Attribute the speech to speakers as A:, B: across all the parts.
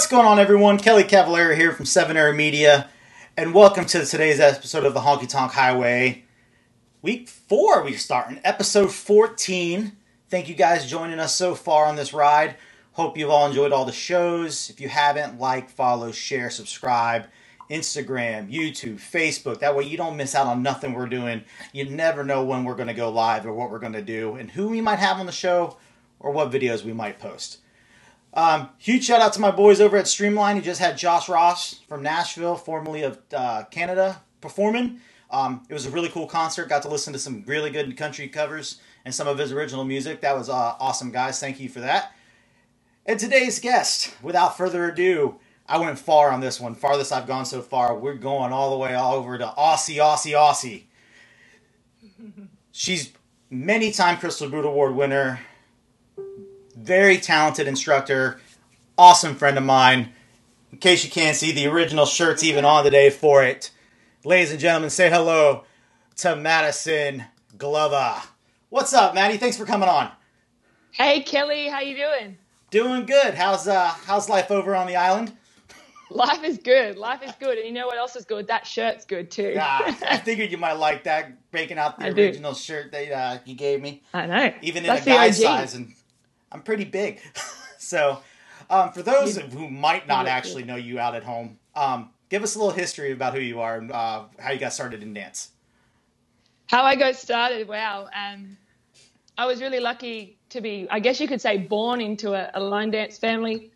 A: What's going on, everyone? Kelly Cavallari here from Seven Era Media, and welcome to today's episode of the Honky Tonk Highway. Week four, we're starting episode 14. Thank you guys joining us so far on this ride. Hope you've all enjoyed all the shows. If you haven't, like, follow, share, subscribe. Instagram, YouTube, Facebook. That way you don't miss out on nothing we're doing. You never know when we're going to go live or what we're going to do and who we might have on the show or what videos we might post. Um, huge shout out to my boys over at Streamline. He just had Josh Ross from Nashville, formerly of uh, Canada, performing. Um, it was a really cool concert. Got to listen to some really good country covers and some of his original music. That was uh, awesome, guys. Thank you for that. And today's guest, without further ado, I went far on this one. Farthest I've gone so far. We're going all the way all over to Aussie, Aussie, Aussie. She's many time Crystal Boot Award winner, very talented instructor, awesome friend of mine. In case you can't see, the original shirt's even on today for it. Ladies and gentlemen, say hello to Maddison Glover. What's up, Maddie? Thanks for coming on.
B: Hey Kelly, how you doing?
A: Doing good. How's uh how's life over on the island?
B: Life is good. Life is good. And you know what else is good? That shirt's good too.
A: Ah, I figured you might like that, breaking out the
B: I do.
A: original shirt that uh, you gave me,
B: I know.
A: even in
B: That's
A: a
B: the
A: guy size, and I'm pretty big. so, um, for those
B: You-
A: who might not actually know you out at home, um, give us a little history about who you are and uh, how you got started in dance.
B: How I got started, wow. Um, I was really lucky to be, I guess you could say, born into a, a line dance family.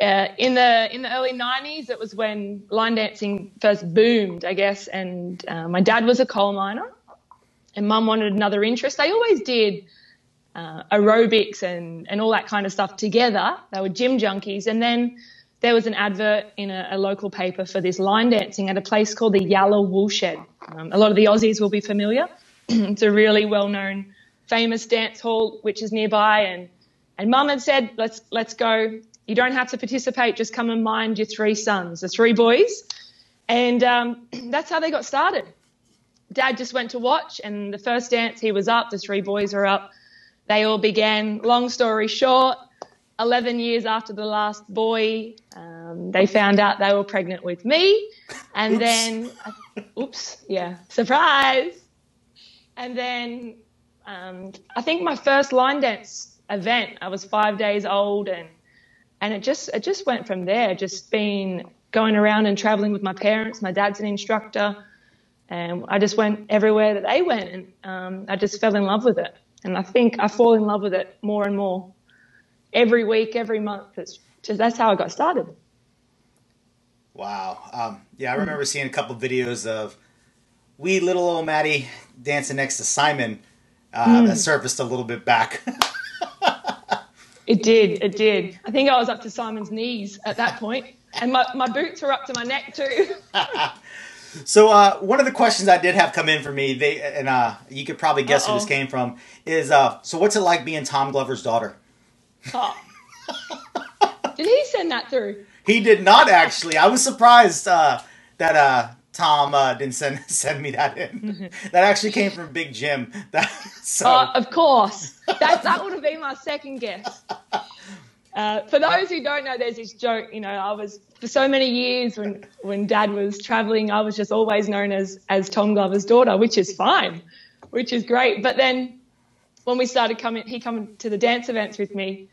B: Uh, in the in the early 90s, it was when line dancing first boomed, I guess. And uh, my dad was a coal miner, and mum wanted another interest. They always did uh, aerobics and, and all that kind of stuff together. They were gym junkies. And then there was an advert in a, a local paper for this line dancing at a place called the Yalla Woolshed. Um, a lot of the Aussies will be familiar. it's a really well known, famous dance hall which is nearby. And, and mum had said, let's, let's go. You don't have to participate, just come and mind your three sons, the three boys. And um, that's how they got started. Dad just went to watch, and the first dance he was up, the three boys were up. They all began. Long story short, 11 years after the last boy, um, they found out they were pregnant with me. And
A: Oops.
B: then, oops, yeah, surprise. And then um, I think my first line dance event, I was five days old, and and it just it just went from there. Just been going around and traveling with my parents. My dad's an instructor, and I just went everywhere that they went, and um, I just fell in love with it. And I think I fall in love with it more and more every week, every month. It's just that's how I got started.
A: Wow. Um, yeah, I remember seeing a couple videos of wee little old Maddie dancing next to Simon. Uh,
B: Hmm.
A: That surfaced a little bit back.
B: It did, it did. I think I was up to Simon's knees at that point, and my, my boots were up to my neck too.
A: So uh, one of the questions I did have come in for me, they and uh, you could probably guess who this came from, is uh, so what's it like being Tom Glover's daughter?
B: Oh. Did he send that through?
A: He did not actually. I was surprised uh, that uh, Tom uh, didn't send send me that in. that actually came from Big Jim. That so
B: of course. That that would have been my second guess. Uh, for those who don't know, there's this joke. You know, I was for so many years when when Dad was traveling, I was just always known as as Tom Glover's daughter, which is fine, which is great. But then when we started coming, he coming to the dance events with me.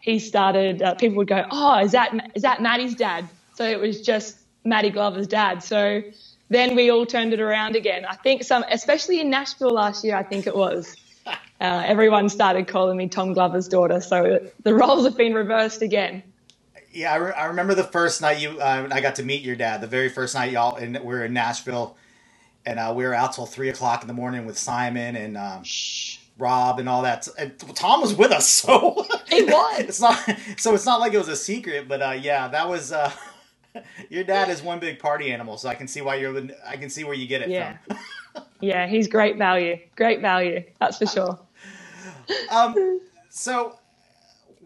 B: He started. Uh, people would go, "Oh, is that is that Maddie's dad?" So it was just Maddie Glover's dad. So then we all turned it around again. I think some, especially in Nashville last year, I think it was. Uh, everyone started calling me Tom Glover's daughter, so the roles have been reversed again.
A: yeah, I, re- I remember the first night you uh, I got to meet your dad. The very first night y'all and we were in Nashville, and uh, we were out till three o'clock in the morning with Simon and um, Rob and all that. And Tom was with us, so
B: He was.
A: it's not so it's not like it was a secret, but uh, yeah, that was. Uh, your dad is one big party animal, so I can see why you're. I can see where you get it
B: Yeah.
A: from.
B: Yeah, he's great value. Great value, that's for sure.
A: Um, so,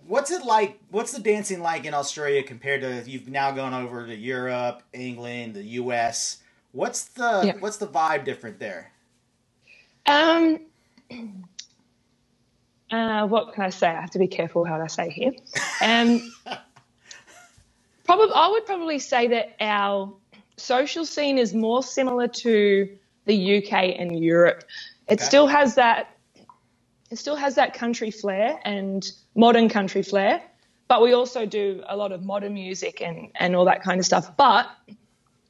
A: what's it like? What's the dancing like in Australia compared to you've now gone over to Europe, England, the U.S. What's the
B: Yeah.
A: what's the vibe different there?
B: Um, uh, what can I say? I have to be careful how I say here. Um, probably I would probably say that our social scene is more similar to the UK and Europe. It
A: Okay.
B: still has that it still has that country flair and modern country flair, but we also do a lot of modern music and, and all that kind of stuff. But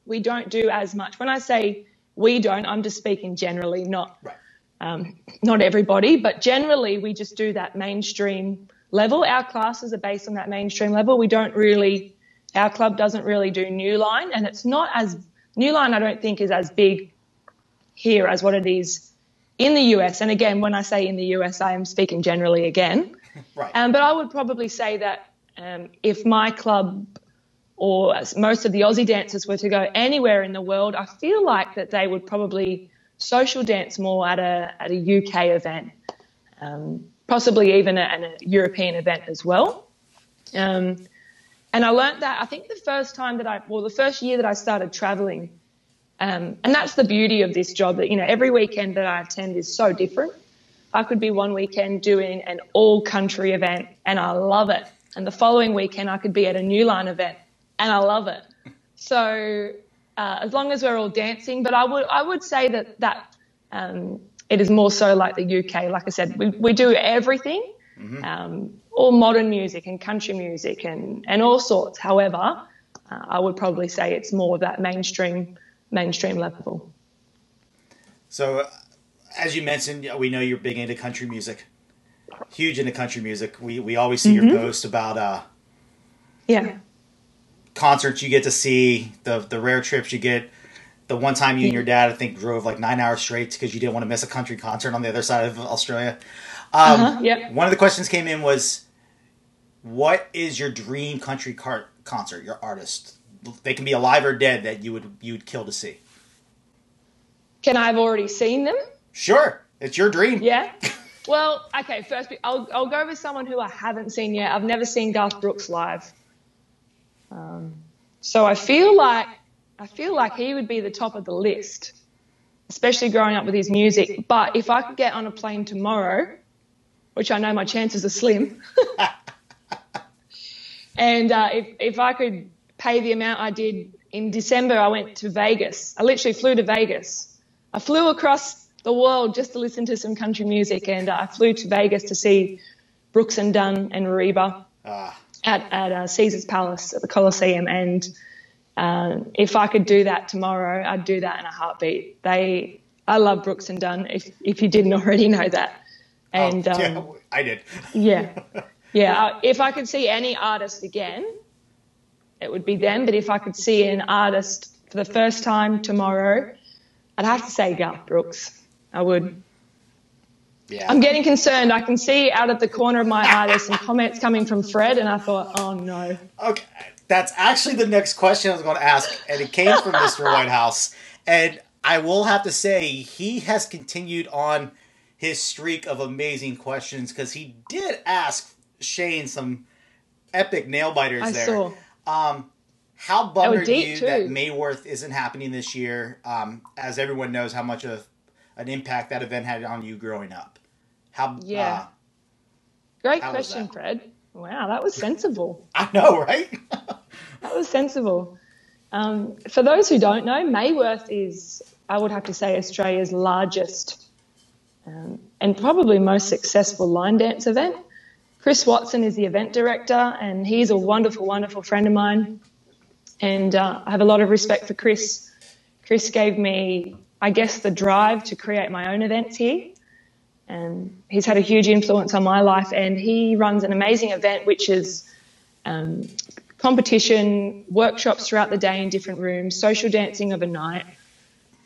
B: we don't do as much. When I say we don't, I'm just speaking generally, not
A: Right.
B: um, not everybody, but generally we just do that mainstream level. Our classes are based on that mainstream level. We don't really, our club doesn't really do new line, and it's not as new line. I don't think is as big here as what it is in the US. And again, when I say in the US, I am speaking generally again.
A: Right.
B: Um, but I would probably say that um, if my club or most of the Aussie dancers were to go anywhere in the world, I feel like that they would probably social dance more at a at a UK event, um, possibly even at a European event as well. Um, and I learnt that I think the first time that I, well, the first year that I started traveling, um, and that's the beauty of this job that you know every weekend that I attend is so different. I could be one weekend doing an all country event and I love it. And the following weekend I could be at a New Line event and I love it. So uh, as long as we're all dancing, but I would I would say that that um, it is more so like the UK. Like I said, we, we do everything, um, all modern music and country music and, and all sorts. However, uh, I would probably say it's more of that mainstream mainstream level.
A: So, uh, as you mentioned, we know you're big into country music, huge into country music. We we always see
B: Mm-hmm.
A: your post about uh,
B: Yeah.
A: concerts you get to see, the the rare trips you get. The one time you and your dad, I think, drove like nine hours straight because you didn't want to miss a country concert on the other side of Australia. Um,
B: Uh-huh, yep.
A: One of the questions came in was, "What is your dream country car- concert? Your artist? They can be alive or dead that you would you would kill to see."
B: Can I have already seen them?
A: Sure, it's your dream.
B: Yeah. Well, okay. First, I'll I'll go with someone who I haven't seen yet. I've never seen Garth Brooks live. Um, so I feel like I feel like he would be the top of the list, especially growing up with his music. But if I could get on a plane tomorrow, which I know my chances are slim, and uh, if if I could pay the amount I did in December, I went to Vegas. I literally flew to Vegas. I flew across the world just to listen to some country music, and I flew to Vegas to see Brooks and Dunn and Reba
A: Ah,
B: at at uh, Caesar's Palace at the Coliseum. And uh, if I could do that tomorrow, I'd do that in a heartbeat. They, I love Brooks and Dunn. If if you didn't already know that, and
A: oh,
B: um,
A: yeah, I did.
B: yeah, yeah. If I could see any artist again, it would be them. But if I could see an artist for the first time tomorrow, I'd have to say Garth Brooks. I would.
A: Yeah.
B: I'm getting concerned. I can see out of the corner of my eye there's some comments coming from Fred, and I thought, oh no.
A: Okay, that's actually the next question I was going to ask, and it came from Mr. Whitehouse. And I will have to say, he has continued on his streak of amazing questions because he did ask Shane some epic nail biters
B: I
A: there.
B: saw.
A: Um, how bummed
B: were
A: are you
B: too.
A: that Mayworth isn't happening this year? Um, as everyone knows, how much of an impact that event had on you growing up. How?
B: Yeah.
A: uh,
B: Great
A: How
B: question. Fred. Wow, that was sensible.
A: I know, right?
B: That was sensible. Um, for those who don't know, Mayworth is, I would have to say, Australia's largest um, and probably most successful line dance event. Chris Watson is the event director, and he's a wonderful, wonderful friend of mine. And uh, I have a lot of respect for Chris. Chris gave me, I guess, the drive to create my own events here. And he's had a huge influence on my life, and he runs an amazing event which is um, competition, workshops throughout the day in different rooms, social dancing of a night.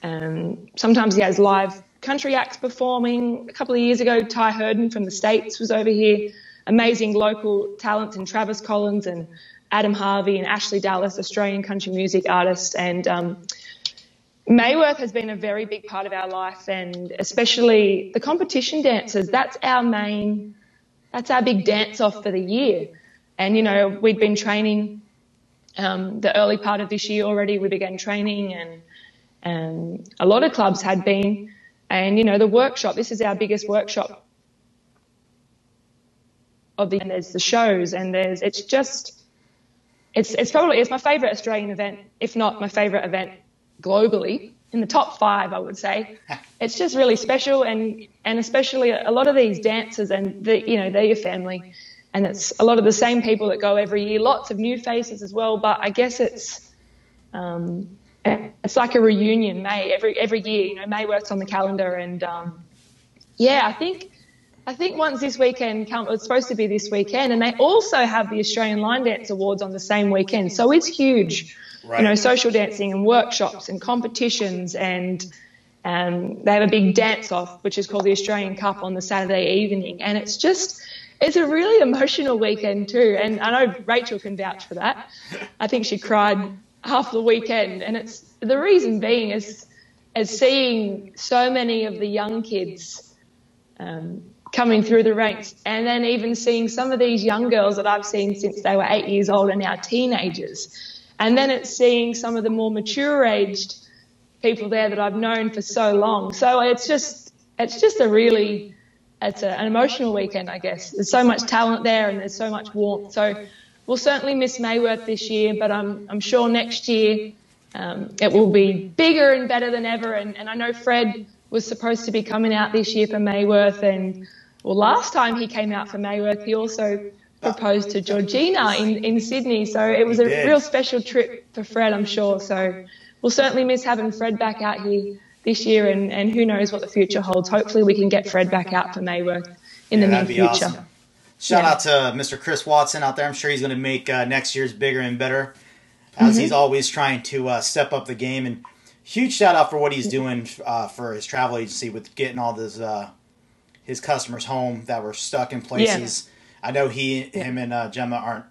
B: Um, sometimes he has live country acts performing. A couple of years ago, Ty Herndon from the States was over here. Amazing local talents in Travis Collins and Adam Harvey and Ashleigh Dallas, Australian country music artist. And um, Mayworth has been a very big part of our life, and especially the competition dancers. That's our main, that's our big dance off for the year. And you know, we'd been training um, the early part of this year already. We began training, and um, a lot of clubs had been. And you know, the workshop. This is our biggest workshop of the. And there's the shows, and there's. It's just. it's it's probably it's my favorite Australian event, if not my favorite event globally. In the top five, I would say. It's just really special, and and especially a lot of these dancers, and the, you know they're your family, and it's a lot of the same people that go every year. Lots of new faces as well, but I guess it's um, it's like a reunion. May every every year, you know, Mayworth's on the calendar, and um, yeah, I think I think once this weekend come, it's supposed to be this weekend, and they also have the Australian Line Dance Awards on the same weekend, so it's huge. Right. You know, social dancing and workshops and competitions, and um, they have a big dance off, which is called the Australian Cup on the Saturday evening, and it's just it's a really emotional weekend too. And I know Rachel can vouch for that. I think she cried half the weekend, and it's the reason being is is seeing so many of the young kids um, coming through the ranks, and then even seeing some of these young girls that I've seen since they were eight years old and now teenagers, and then it's seeing some of the more mature aged people there that I've known for so long. So it's just it's just a really it's a, an emotional weekend, I guess. There's so much talent there and there's so much warmth. So we'll certainly miss Mayworth this year, but I'm I'm sure next year um, it will be bigger and better than ever. And, and I know Fred was supposed to be coming out this year for Mayworth and well, last time he came out for Mayworth, he also proposed to Georgina in, in Sydney. So it was a real special trip for Fred, I'm sure. So we'll certainly miss having Fred back out here this year, and, and who knows what the future holds. Hopefully, we can get Fred back out for Mayworth in yeah, the near future. Awesome.
A: Shout yeah. out to Mr. Chris Watson out there. I'm sure he's going to make uh, next year's bigger and better, as mm-hmm. he's always trying to uh, step up the game. And huge shout out for what he's doing uh, for his travel agency with getting all this uh, his customers home that were stuck in places. Yeah. I know he, yeah. him, and uh, Gemma aren't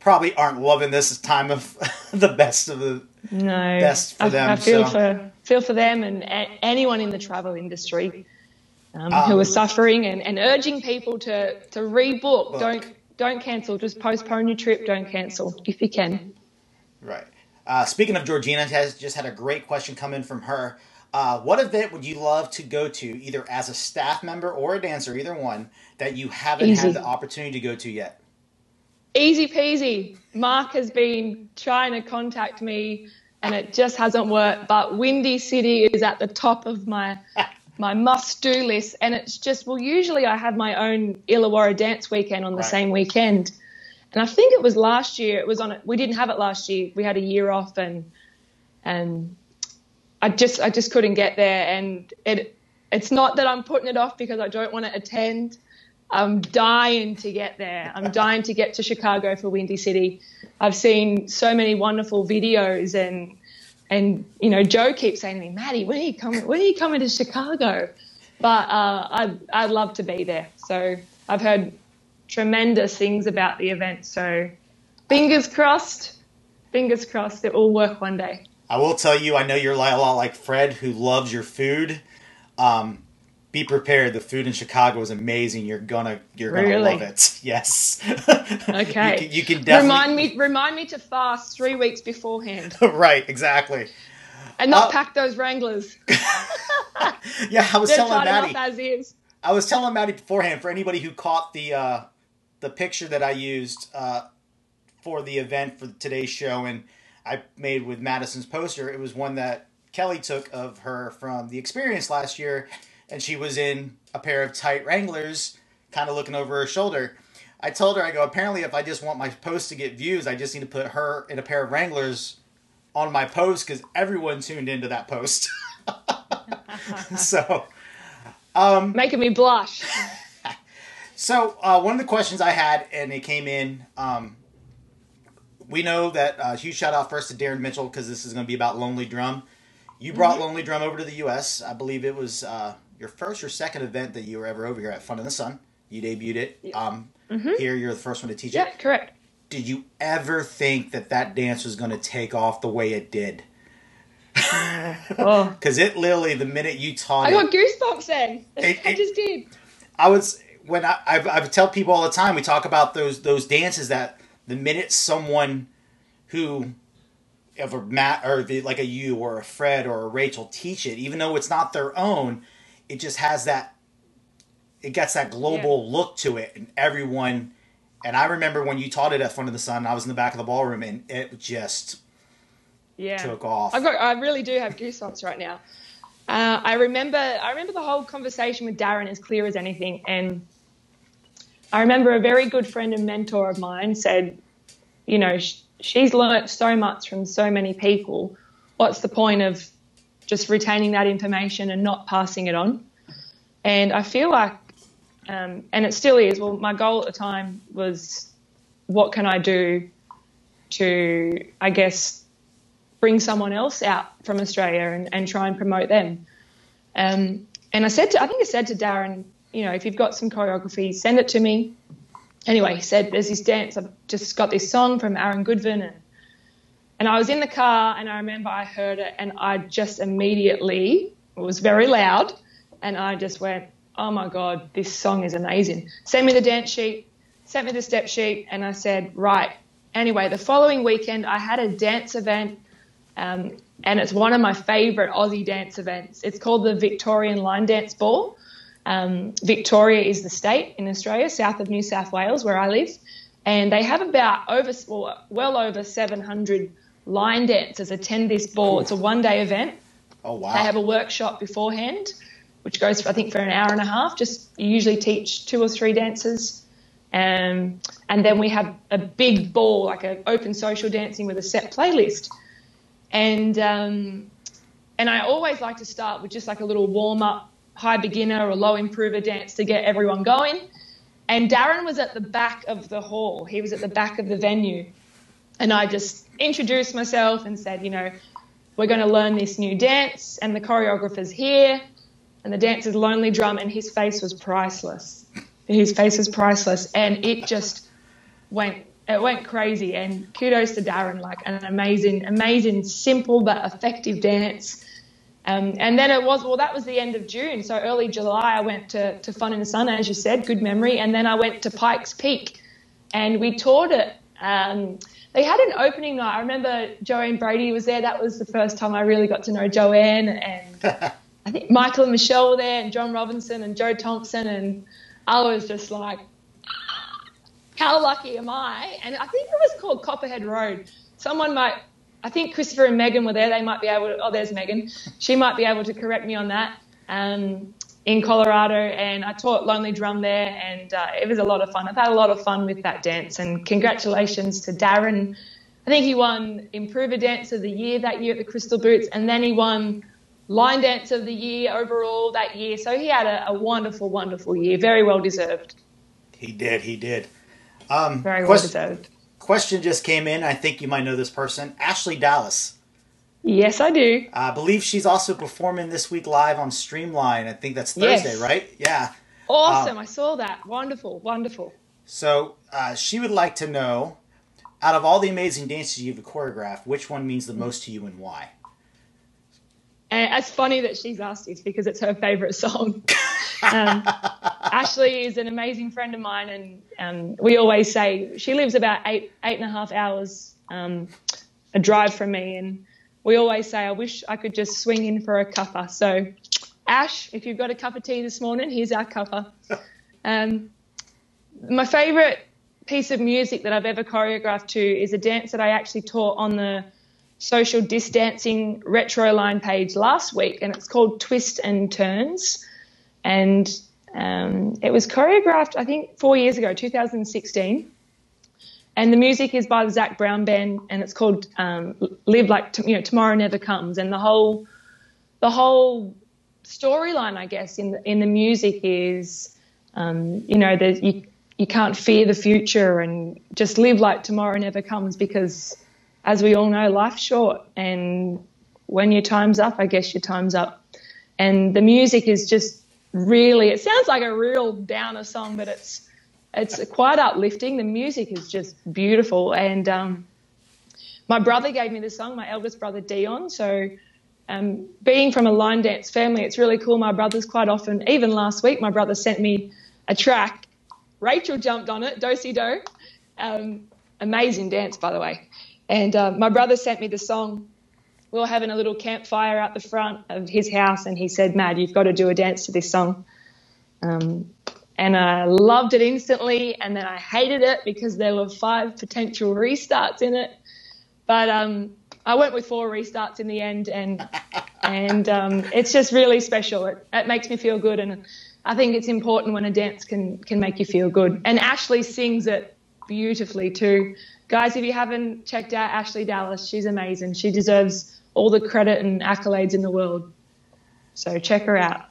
A: probably aren't loving this time of the best of the
B: no
A: best for I, them.
B: I feel so. for feel for them and a- anyone in the travel industry um, um, who are suffering and, and urging people to to rebook. Book. Don't don't cancel. Just postpone your trip. Don't cancel if you can.
A: Right. Uh, speaking of Georgina, has just had a great question come in from her. Uh, what event would you love to go to, either as a staff member or a dancer, either one, that you haven't Easy. had the opportunity to go to yet?
B: Easy peasy. Mark has been trying to contact me and it just hasn't worked. But Windy City is at the top of my my must do list. And it's just, well, usually I have my own Illawarra dance weekend on the right. same weekend. And I think it was last year, it was on it. We didn't have it last year. We had a year off and, and I just I just couldn't get there, and it it's not that I'm putting it off because I don't want to attend. I'm dying to get there. I'm dying to get to Chicago for Windy City. I've seen so many wonderful videos and and you know Joe keeps saying to me, Maddie, when are you coming? When are you coming to Chicago? But uh, I'd I'd love to be there. So I've heard tremendous things about the event. So fingers crossed, fingers crossed it will work one day.
A: I will tell you, I know you're a lot like Fred, who loves your food. Um, be prepared. The food in Chicago is amazing. You're gonna you're gonna really? love it. Yes.
B: Okay.
A: you, can, you can definitely
B: remind me remind me to fast three weeks beforehand.
A: right. Exactly.
B: And not uh, pack those Wranglers.
A: yeah, I was They're telling Maddie. As is. I was telling Maddie beforehand for anybody who caught the uh, the picture that I used uh, for the event for today's show and I made with Maddison's poster. It was one that Kelly took of her from the experience last year, and she was in a pair of tight Wranglers, kind of looking over her shoulder. I told her, I go, apparently, if I just want my post to get views, I just need to put her in a pair of Wranglers on my post because everyone tuned into that post. so, um,
B: making me blush.
A: so, uh, one of the questions I had, and it came in um, we know that uh, huge shout out first to Darren Mitchell because this is going to be about Lonely Drum. You brought mm-hmm. Lonely Drum over to the U.S. I believe it was uh, your first or second event that you were ever over here at Fun in the Sun. You debuted it. Um, mm-hmm. Here, you're the first one to teach
B: yeah,
A: it.
B: Yeah, correct.
A: Did you ever think that that dance was going to take off the way it did? Because oh. it literally, the minute you taught it.
B: I got goosebumps then. It, I just did.
A: I was when I, I I tell people all the time. We talk about those those dances that the minute someone who of a Matt or the, like a you or a Fred or a Rachel teach it, even though it's not their own, it just has that. It gets that global yeah. look to it, and everyone And I remember when you taught it at Fun of the Sun, I was in the back of the ballroom, and it just
B: yeah.
A: took off.
B: I've got, I really do have goosebumps right now. Uh, I remember, I remember the whole conversation with Darren as clear as anything, and I remember a very good friend and mentor of mine said, you know, sh- she's learnt so much from so many people. What's the point of just retaining that information and not passing it on? And I feel like, um, and it still is. Well, my goal at the time was, what can I do to, I guess, bring someone else out from Australia and, and try and promote them. Um, and I said to, I think I said to Darren, you know, if you've got some choreography, send it to me. Anyway, he said, there's this dance, I've just got this song from Aaron Goodvin. And, and I was in the car and I remember I heard it and I just immediately, it was very loud, and I just went, oh my God, this song is amazing. Send me the dance sheet, sent me the step sheet, and I said, right. Anyway, the following weekend, I had a dance event um, and it's one of my favourite Aussie dance events. It's called the Victorian Line Dance Ball. Um, Victoria is the state in Australia, south of New South Wales, where I live, and they have about over well, well over 700 line dancers attend this ball. It's a one-day event.
A: Oh wow!
B: They have a workshop beforehand, which goes for, I think for an hour and a half. Just you usually teach two or three dancers. Um, and then we have a big ball, like an open social dancing with a set playlist and um, and I always like to start with just like a little warm up, high beginner or low improver dance to get everyone going. And Darren was at the back of the hall. He was at the back of the venue, and I just introduced myself and said, you know, we're going to learn this new dance, and the choreographer's here, and the dancer's lonely drum, and his face was priceless. His face was priceless, and it just went it went crazy. And kudos to Darren, like an amazing, amazing, simple but effective dance. Um, and then it was, well, that was the end of June. So early July, I went to, to Fun in the Sun, as you said, good memory. And then I went to Pikes Peak and we toured it. Um, they had an opening night. I remember Joanne Brady was there. That was the first time I really got to know Joanne. And I think Michael and Michelle were there, and John Robinson and Joe Thompson. And I was just like, how lucky am I? And I think it was called Copperhead Road. Someone might, I think Christopher and Megan were there. They might be able to, oh, there's Megan. She might be able to correct me on that. Um, in Colorado, and I taught Lonely Drum there, and uh, it was a lot of fun. I've had a lot of fun with that dance, and congratulations to Darren. I think he won Improver Dance of the Year that year at the Crystal Boots, and then he won Line Dance of the Year overall that year. So he had a, a wonderful, wonderful year, very well deserved.
A: He did, he did. Um,
B: Very well question, deserved.
A: Question just came in. I think you might know this person, Ashleigh Dallas.
B: Yes, I do.
A: I believe she's also performing this week live on Streamline. I think that's Thursday, yes. right? Yeah.
B: Awesome. Um, I saw that. Wonderful. Wonderful.
A: So uh, she would like to know out of all the amazing dances you've choreographed, which one means the most to you and why?
B: And it's funny that she's asked this because it's her favorite song. Um, Ashleigh is an amazing friend of mine, and um, we always say she lives about eight eight and a half hours um, a drive from me, and we always say I wish I could just swing in for a cuppa. So, Ash, if you've got a cup of tea this morning, here's our cuppa. Um, my favourite piece of music that I've ever choreographed to is a dance that I actually taught on the social distancing retro line page last week, and it's called Twist and Turns. And um, it was choreographed, I think, four years ago, 2016. And the music is by the Zac Brown Band, and it's called um, "Live Like you know Tomorrow Never Comes." And the whole, the whole storyline, I guess, in the in the music is, um, you know, that you you can't fear the future and just live like tomorrow never comes because, as we all know, life's short, and when your time's up, I guess your time's up. And the music is just really it sounds like a real downer song but it's it's quite uplifting. The music is just beautiful. And um, my brother gave me the song my eldest brother dion. So um, being from a line dance family it's really cool. My brothers quite often even last week my brother sent me a track. Rachel jumped on it do si do. Um, amazing dance by the way and uh, my brother sent me the song we were having a little campfire out the front of his house, and he said, "Mad, you've got to do a dance to this song." Um, and I loved it instantly. And then I hated it because there were five potential restarts in it. But um, I went with four restarts in the end, and and um, it's just really special. It, it makes me feel good, and I think it's important when a dance can can make you feel good. And Ashleigh sings it beautifully too. Guys, if you haven't checked out Ashleigh Dallas, she's amazing. She deserves all the credit and accolades in the world. So check her out.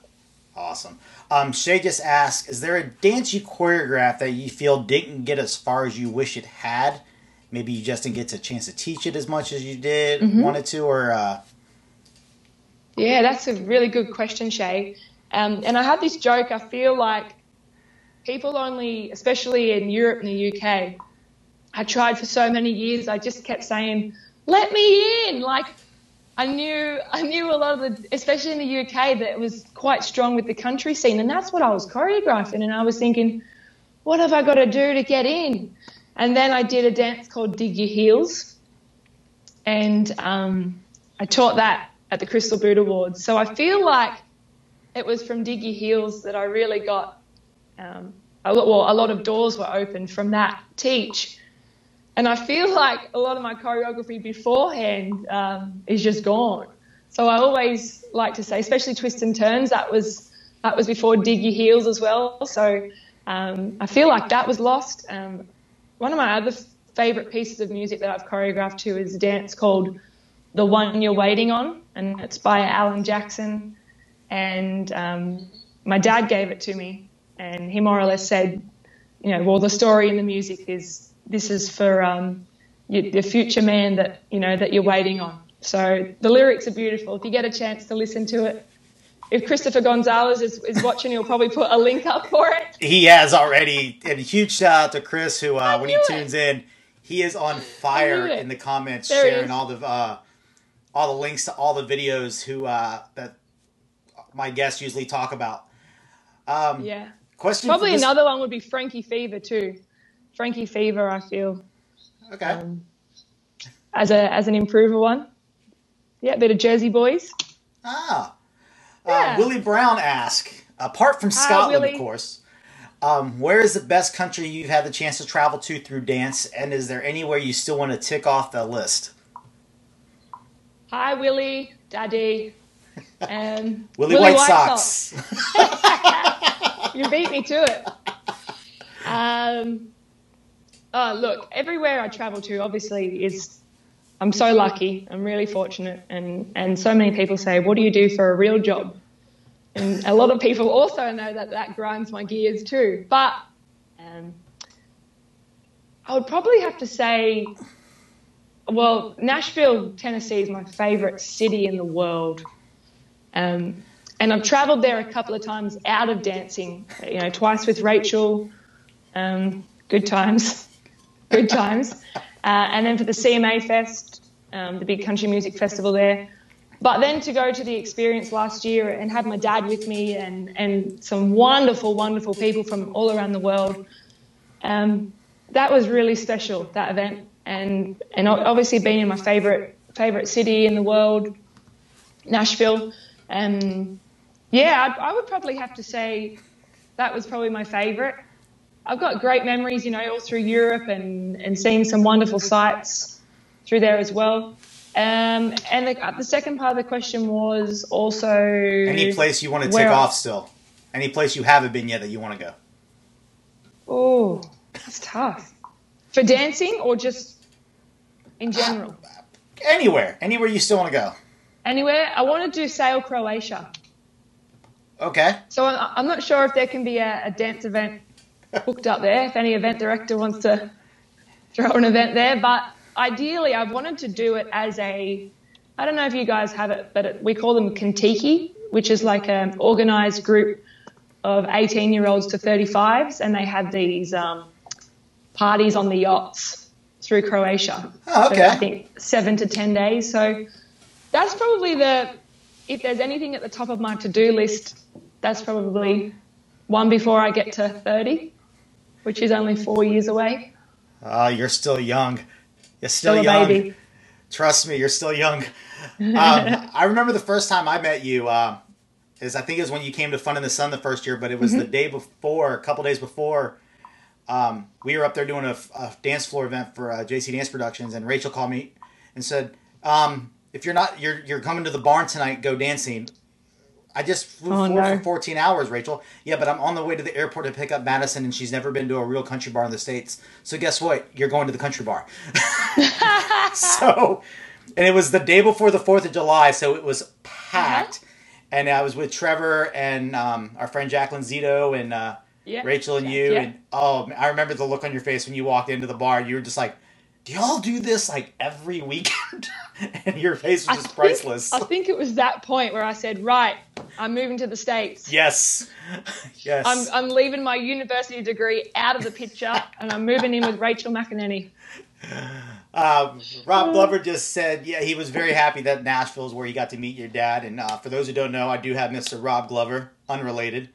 A: Awesome. Um, Shay just asked, is there a dance you choreographed that you feel didn't get as far as you wish it had? Maybe you just didn't get a chance to teach it as much as you did, mm-hmm. wanted to, or. Uh...
B: Yeah, that's a really good question, Shay. Um, and I have this joke. I feel like people only, especially in Europe and the UK, I tried for so many years. I just kept saying, "Let me in!" Like I knew, I knew a lot of the, especially in the UK, that it was quite strong with the country scene, and that's what I was choreographing. And I was thinking, what have I got to do to get in? And then I did a dance called Dig Your Heels, and um, I taught that at the Crystal Boot Awards. So I feel like it was from Dig Your Heels that I really got, um, a, well, a lot of doors were opened from that teach. And I feel like a lot of my choreography beforehand um, is just gone. So I always like to say, especially twists and turns, that was that was before dig your heels as well. So um, I feel like that was lost. Um, one of my other favorite pieces of music that I've choreographed to is a dance called "The One You're Waiting On," and it's by Alan Jackson. And um, my dad gave it to me, and he more or less said, you know, well, the story in the music is this is for um, you, the future man that you know that you're waiting on. So the lyrics are beautiful. If you get a chance to listen to it, if Christopher Gonzalez is, is watching, he'll probably put a link up for it.
A: He has already. And a huge shout out to Chris, who uh, when he it. tunes in, he is on fire in the comments, there sharing all the uh, all the links to all the videos who uh, that my guests usually talk about.
B: Um, yeah. Question. Probably another one would be Frankie Fever too. Frankie Fever, I feel.
A: Okay. Um,
B: as a as an improver one. Yeah, a bit of Jersey Boys.
A: Ah. Uh, yeah. Uh, Willie Brown ask, apart from Scotland, of course, um, where is the best country you've had the chance to travel to through dance, and is there anywhere you still want to tick off the list?
B: Hi, Willie, Daddy.
A: Um, Willie, Willie White, White Sox.
B: Sox. you beat me to it. Um, Oh, look, everywhere I travel to, obviously, is I'm so lucky. I'm really fortunate, and and so many people say, "What do you do for a real job?" And a lot of people also know that that grinds my gears too. But um, I would probably have to say, well, Nashville, Tennessee is my favorite city in the world. Um, and I've traveled there a couple of times out of dancing, you know, twice with Rachel. Um, good times good times. Uh, and then for the CMA Fest, um, the big country music festival there. But then to go to the experience last year and have my dad with me and, and some wonderful, wonderful people from all around the world, um, that was really special, that event. And, and obviously being in my favorite, favorite city in the world, Nashville. And yeah, I, I would probably have to say that was probably my favorite. I've got great memories, you know, all through Europe and, and seeing some wonderful sights through there as well. Um, and the, the, second part of the question was also
A: any place you want to tick off still, any place you haven't been yet that you want to go.
B: Oh, that's tough. For dancing or just in general?
A: Anywhere, anywhere you still want to go.
B: Anywhere. I want to do Sail Croatia.
A: Okay.
B: So I'm not sure if there can be a, a dance event booked up there if any event director wants to throw an event there. But ideally, I've wanted to do it as a, I don't know if you guys have it, but it, we call them Contiki, which is like an organized group of 18 year olds to 35s, and they have these um, parties on the yachts through Croatia.
A: Oh, okay.
B: I think seven to 10 days. So that's probably the, if there's anything at the top of my to do list, that's probably one before I get to 30 which is only four years away.
A: Ah, uh, you're still young. You're still, still young. Baby. Trust me, you're still young. Um, I remember the first time I met you. Uh, is I think it was when you came to Fun in the Sun the first year, but it was the day before, a couple days before. Um, we were up there doing a, a dance floor event for uh, JC Dance Productions, and Rachel called me and said, um, "If you're not, you're you're coming to the barn tonight. Go dancing." I just flew
B: Oh, no.
A: for 14 hours, Rachel. Yeah, but I'm on the way to the airport to pick up Maddison, and she's never been to a real country bar in the States. So guess what? You're going to the country bar. so, and it was the day before the 4th of July, so it was packed. And I was with Trevor and um, our friend Jacqueline Zito and uh,
B: Yeah.
A: Rachel and
B: Jack,
A: you.
B: yeah.
A: And oh, I remember the look on your face when you walked into the bar. You were just like, do y'all do this like every weekend? and your face was
B: I
A: just
B: think-
A: priceless.
B: I think it was that point where I said, right, I'm moving to the States.
A: yes. yes.
B: I'm, I'm leaving my university degree out of the picture and I'm moving in with Rachel McEnaney.
A: Um, Rob Glover just said, yeah, he was very happy that Nashville is where he got to meet your dad. And uh, for those who don't know, I do have Mr. Rob Glover, unrelated.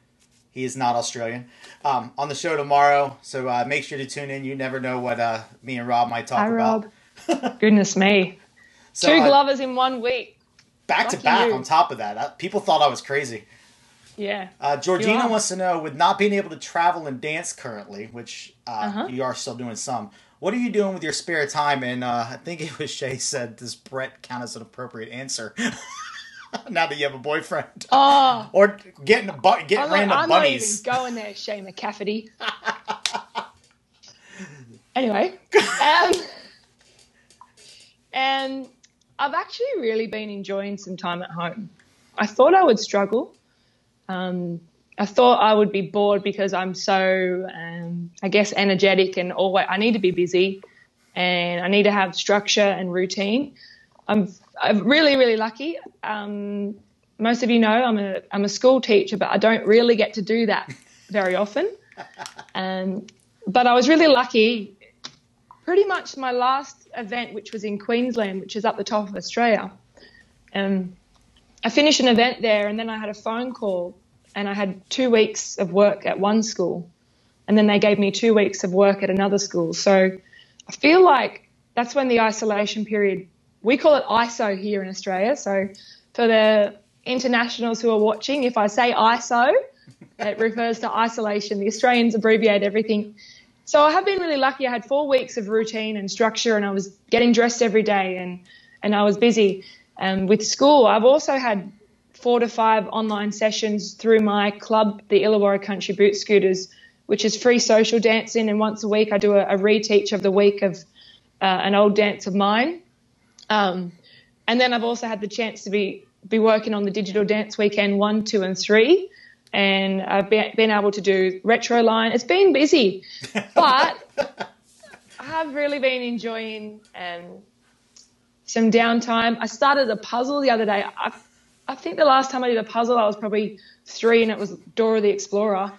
A: He is not Australian. Um, on the show tomorrow, so uh, make sure to tune in. You never know what uh, me and Rob might talk
B: Hi,
A: about.
B: Rob. Goodness me.
A: So,
B: Two Glovers in one week.
A: back to back.
B: you.
A: On top of that, uh, people thought I was crazy.
B: Yeah.
A: Uh, Georgina wants to know, with not being able to travel and dance currently, which uh,
B: Uh-huh.
A: you are still doing some, what are you doing with your spare time? And uh, I think it was Shay said, does Brett count as an appropriate answer? now that you have a boyfriend,
B: Oh,
A: or getting a bu- getting
B: I'm,
A: random
B: I'm not even going there, Shay McCafferty. anyway, um, and I've actually really been enjoying some time at home. I thought I would struggle. Um, I thought I would be bored because I'm so, um, I guess, energetic and always I need to be busy, and I need to have structure and routine. I'm, I'm really, really lucky. Um, most of you know I'm a I'm a school teacher, but I don't really get to do that very often. Um, but I was really lucky. Pretty much my last event, which was in Queensland, which is up the top of Australia. Um, I finished an event there, and then I had a phone call, and I had two weeks of work at one school, and then they gave me two weeks of work at another school. So I feel like that's when the isolation period. We call it ISO here in Australia. So for the internationals who are watching, if I say ISO, it refers to isolation. The Australians abbreviate everything. So I have been really lucky. I had four weeks of routine and structure, and I was getting dressed every day, and and I was busy. Um, with school, I've also had four to five online sessions through my club, the Illawarra Country Boot Scooters, which is free social dancing. And once a week, I do a, a reteach of the week of uh, an old dance of mine. Um, and then I've also had the chance to be be working on the digital dance weekend one, two, and three. And I've been, been able to do retro line. It's been busy, but I have really been enjoying um, some downtime. I started a puzzle the other day. I, I think the last time I did a puzzle, I was probably three, and it was Dora the Explorer.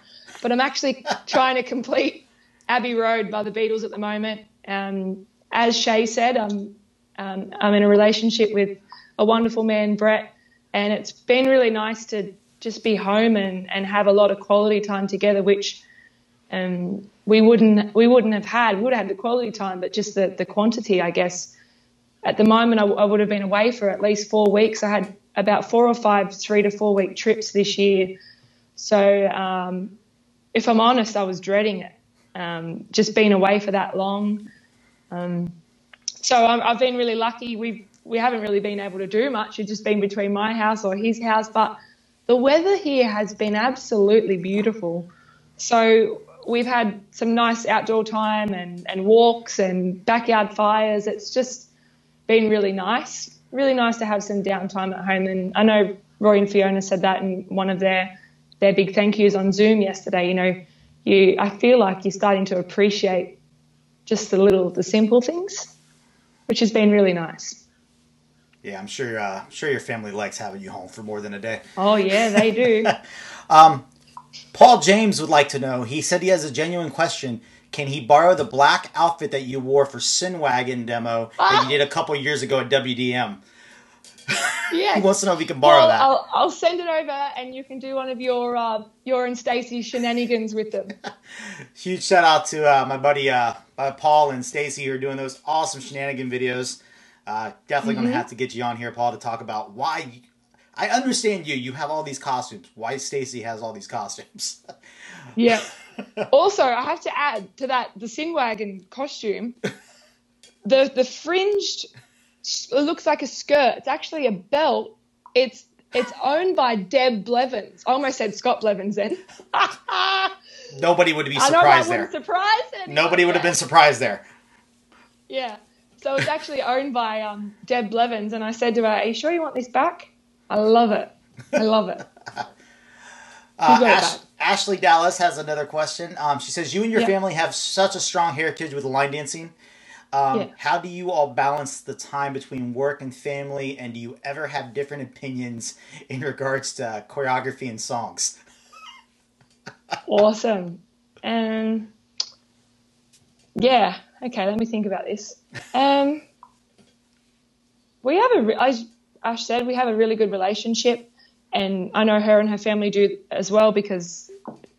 B: But I'm actually trying to complete Abbey Road by the Beatles at the moment. Um, as Shay said, I'm um, I'm in a relationship with a wonderful man, Brett, and it's been really nice to just be home and, and have a lot of quality time together, which um, we wouldn't we wouldn't have had. We would have had the quality time, but just the, the quantity, I guess. At the moment, I, I would have been away for at least four weeks. I had about four or five three to four week trips this year. So, um, if I'm honest, I was dreading it. Um, just being away for that long. Um, so I'm, I've been really lucky. We we haven't really been able to do much. It's just been between my house or his house, but the weather here has been absolutely beautiful. So we've had some nice outdoor time and, and walks and backyard fires. It's just been really nice. Really nice to have some downtime at home. And I know Roy and Fiona said that in one of their their big thank yous on Zoom yesterday. You know, you I feel like you're starting to appreciate just the little the simple things, which has been really nice.
A: Yeah, I'm sure. Uh, I'm sure your family likes having you home for more than a day.
B: Oh yeah, they do.
A: Paul James would like to know. He said he has a genuine question. Can he borrow the black outfit that you wore for Sin Wagon demo that you did a couple years ago at WDM?
B: Yeah.
A: He wants to know if he can borrow
B: well,
A: that.
B: I'll, I'll send it over, and you can do one of your uh, your and Stacey shenanigans with them.
A: Huge shout out to uh, my buddy uh, uh, Paul and Stacy who are doing those awesome shenanigan videos. Uh, definitely
B: Mm-hmm.
A: going to have to get you on here, Paul, to talk about why I understand you. You have all these costumes. Why Stacy has all these costumes?
B: Yeah. also, I have to add to that the Sin Wagon costume. The the fringed it looks like a skirt. It's actually a belt. It's it's owned by Deb Blevins. I almost said Scott Blevins then.
A: Nobody would be
B: I know
A: surprised there.
B: wouldn't surprise.
A: Nobody would have been surprised there.
B: Yeah. So it's actually owned by um, Deb Blevins, and I said to her, "Are you sure you want this back? I love it. I love it."
A: Uh, Ash- Ashleigh Dallas has another question. Um, she says, "You and your
B: Yeah.
A: family have such a strong heritage with line dancing. Um,
B: Yeah.
A: How do you all balance the time between work and family? And do you ever have different opinions in regards to choreography and songs?"
B: awesome. and yeah. Okay. Let me think about this. Um, we have a, as Ash said, we have a really good relationship, and I know her and her family do as well because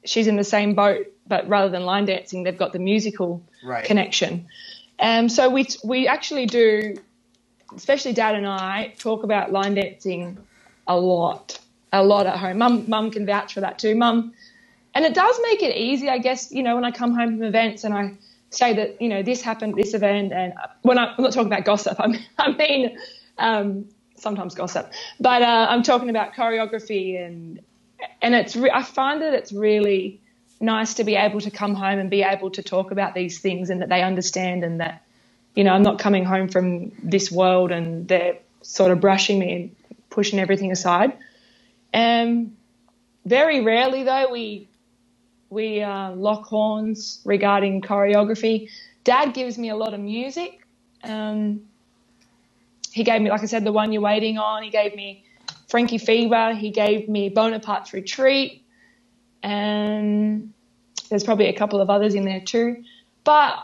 B: she's in the same boat, but rather than line dancing, they've got the musical
A: Right.
B: connection. Um, so we we actually do, especially Dad and I talk about line dancing a lot, a lot at home. Mum Mum can vouch for that too. Mum and it does make it easy, I guess. You know, when I come home from events and I say that you know this happened, this event, and when I, I'm not talking about gossip, I mean, I mean um, sometimes gossip, but uh, I'm talking about choreography and and it's re- I find that it's really nice to be able to come home and be able to talk about these things and that they understand and that you know I'm not coming home from this world and they're sort of brushing me and pushing everything aside. Um, very rarely though we we uh, lock horns regarding choreography. Dad gives me a lot of music. Um, he gave me, like I said, the one you're waiting on. He gave me Frankie Fever. He gave me Bonaparte's Retreat, and there's probably a couple of others in there too. But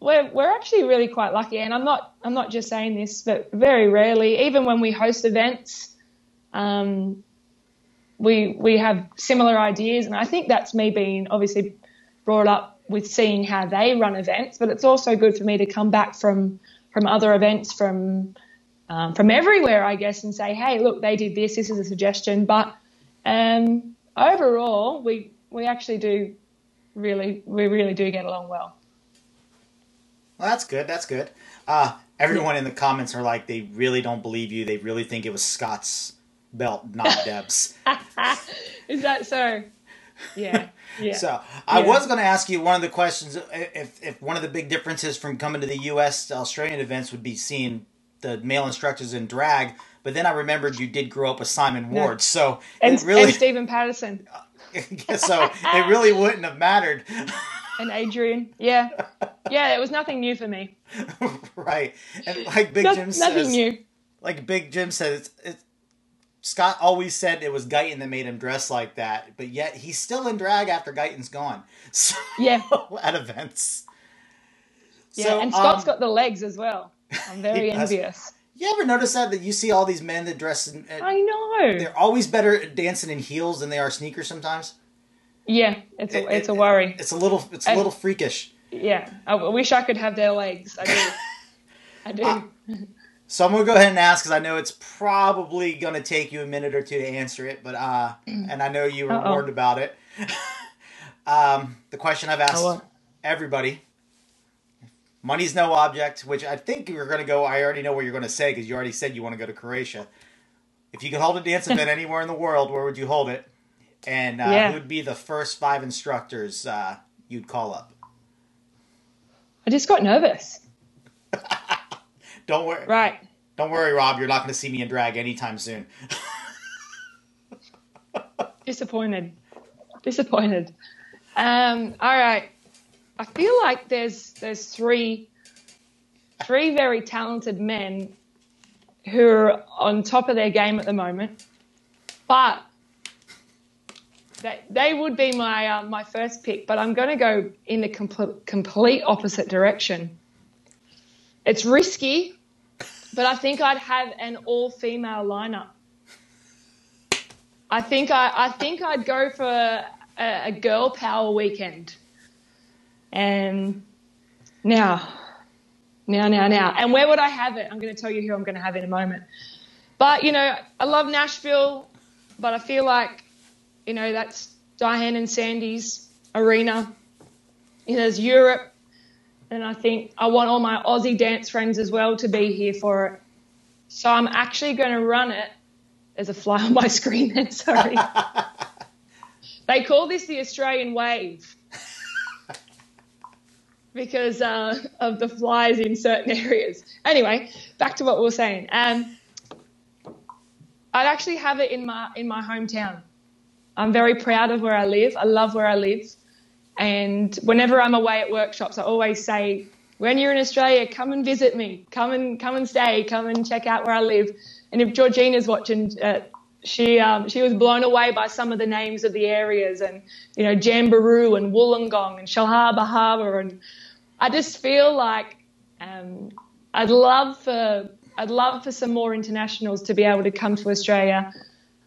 B: we're we're actually really quite lucky, and I'm not I'm not just saying this, but very rarely, even when we host events, um, we we have similar ideas, and I think that's me being obviously brought up with seeing how they run events, but it's also good for me to come back from from other events from um, from everywhere, I guess, and say, hey, look, they did this. This is a suggestion, but um, overall, we we actually do really we really do get along well.
A: Well, that's good. That's good. Uh, everyone in the comments are like, they really don't believe you. They really think it was Scott's belt, not Deb's.
B: Is that so? Yeah. Yeah.
A: So I
B: Yeah.
A: was going to ask you one of the questions uh, if if one of the big differences from coming to the U.S. to Australian events would be seeing the male instructors in drag, but then I remembered you did grow up with Simon
B: No.
A: Ward, so
B: and,
A: it really
B: and Stephen Patterson
A: so it really wouldn't have mattered,
B: and Adrian. Yeah. Yeah, it was nothing new for me.
A: right? And like Big
B: No-
A: Jim
B: nothing
A: says,
B: new.
A: like Big Jim said, it's, it's Scott always said it was Guyton that made him dress like that, but yet he's still in drag after Guyton's gone. So
B: Yeah.
A: at events.
B: Yeah,
A: So,
B: and Scott's
A: um,
B: got the legs as well. I'm very envious.
A: You ever notice that that you see all these men that dress in, uh,
B: I know.
A: they're always better at dancing in heels than they are sneakers sometimes.
B: Yeah, it's a
A: It-
B: it's a
A: it-
B: worry.
A: It's a little it's a little freakish.
B: Yeah, I I wish I could have their legs. I do. I do.
A: So I'm gonna go ahead and ask because I know it's probably gonna take you a minute or two to answer it, but uh, and I know you were
B: Uh-oh.
A: warned about it. um, the question I've asked everybody: money's no object, which I think you're gonna go. I already know what you're gonna say because you already said you want to go to Croatia. If you could hold a dance event anywhere in the world, where would you hold it? And uh,
B: Yeah.
A: who would be the first five instructors uh, you'd call up?
B: I just got nervous.
A: Don't worry.
B: Right.
A: Don't worry, Rob. You're not going to see me in drag anytime soon.
B: Disappointed. Disappointed. Um, all right. I feel like there's there's three three very talented men who are on top of their game at the moment, but they, they would be my uh, my first pick. But I'm going to go in the complete complete opposite direction. It's risky, but I think I'd have an all female lineup. I think I, I think I'd go for a, a girl power weekend. And now, now, now, now, and where would I have it? I'm going to tell you who I'm going to have in a moment. but you know, I love Nashville, but I feel like, you know, that's Diane and Sandy's arena. You know, there's Europe, and I think I want all my Aussie dance friends as well to be here for it. So I'm actually going to run it. There's a fly on my screen there, sorry. they call this the Australian wave because uh, of the flies in certain areas. Anyway, back to what we were saying. Um, I'd actually have it in my in my hometown. I'm very proud of where I live. I love where I live, and whenever I'm away at workshops, I always say, "When you're in Australia, come and visit me. Come and come and stay. Come and check out where I live." And if Georgina's watching, uh, she um, she was blown away by some of the names of the areas, and you know Jamberoo and Wollongong and Shellharbour Harbour, and I just feel like um, I'd love for I'd love for some more internationals to be able to come to Australia.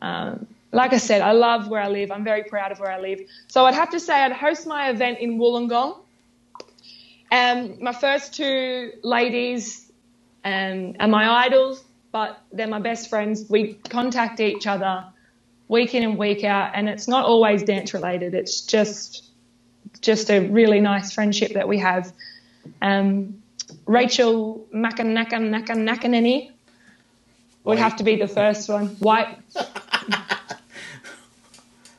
B: Um, like I said, I love where I live. I'm very proud of where I live. So I'd have to say I'd host my event in Wollongong. Um, my first two ladies um, are my idols, but they're my best friends. We contact each other week in and week out, and it's not always dance related. It's just just a really nice friendship that we have. Um, Rachel Makanakakanini would have to be the first one. White.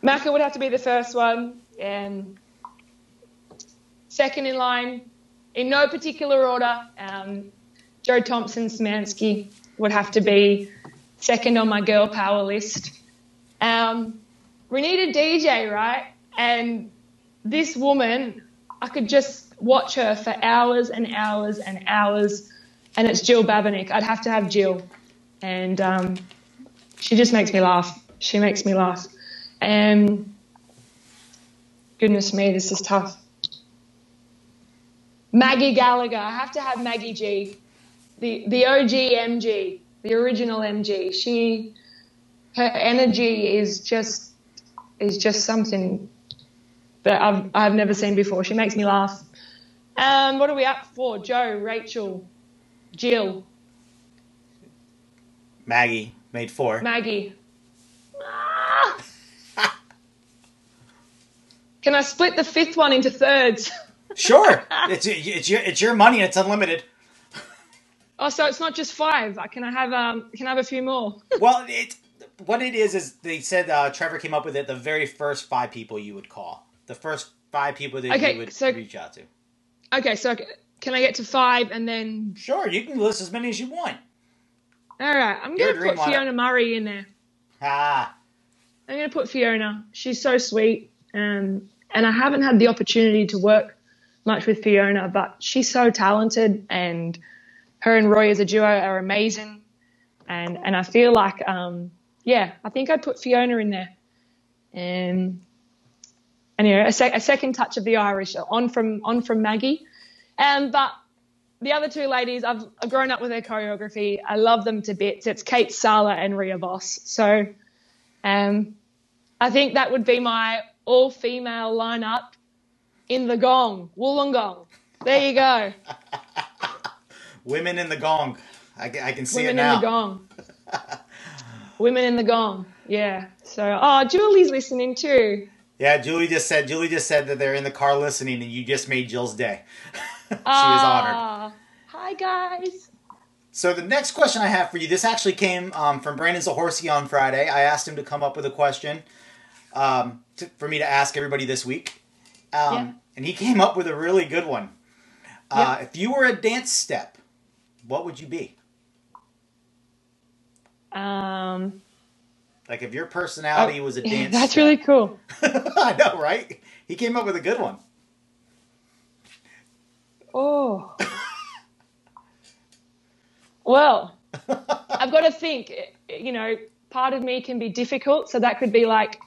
B: Maka would have to be the first one. And second in line, in no particular order, um, Jo Thompson Szymanski would have to be second on my girl power list. Um, we need a DJ, right? And this woman, I could just watch her for hours and hours and hours, and it's Jill Babinec. I'd have to have Jill, and um, she just makes me laugh. She makes me laugh. And goodness me, this is tough. Maggie Gallagher. I have to have Maggie G, the the OG MG, the original MG. She, her energy is just is just something that I've I've never seen before. She makes me laugh. Um, what are we up for? Jo, Rachel, Jill,
A: Maggie made four.
B: Maggie. Ah! Can I split the fifth one into thirds?
A: Sure, it's it's your it's your money and it's unlimited.
B: Oh, so it's not just five. Can I have um? Can I have a few more?
A: Well, it what it is is they said uh, Trevor came up with it. The very first five people you would call, the first five people that
B: Okay,
A: you would
B: so-
A: reach out to.
B: Okay, so can I get to five and then?
A: Sure, you can list as many as you want.
B: All right, I'm gonna put
A: it.
B: Fiona Murray in there.
A: Ah,
B: I'm going to put Fiona. She's so sweet. Um, and I haven't had the opportunity to work much with Fiona, but she's so talented and her and Roy as a duo are amazing. And, and I feel like, um, yeah, I think I'd put Fiona in there. And, and you know, a, sec- a second touch of the Irish on from, on from Maggie. Um, but the other two ladies, I've, I've grown up with their choreography. I love them to bits. It's Kate Sala and Ria Vos. So, um, I think that would be my all female lineup in the gong, Wollongong. There you go.
A: women in the gong. I, I can see
B: Women
A: it now.
B: Women in the gong. Women in the gong. Yeah. So, oh, Julie's listening too.
A: Yeah, Julie just said. Julie just said that they're in the car listening, and you just made Jill's day. she was honored.
B: Ah, Hi, guys.
A: So the next question I have for you, this actually came um, from Brandon Zahorsky on Friday. I asked him to come up with a question um, to, for me to ask everybody this week, um,
B: Yeah.
A: and he came up with a really good one. Uh,
B: Yeah.
A: If you were a dance step, what would you be?
B: Um,
A: Like if your personality was a dance.
B: that's
A: step.
B: really cool.
A: I know, right? He came up with a good one.
B: Oh. Well, I've got to think. You know, part of me can be difficult, so that could be like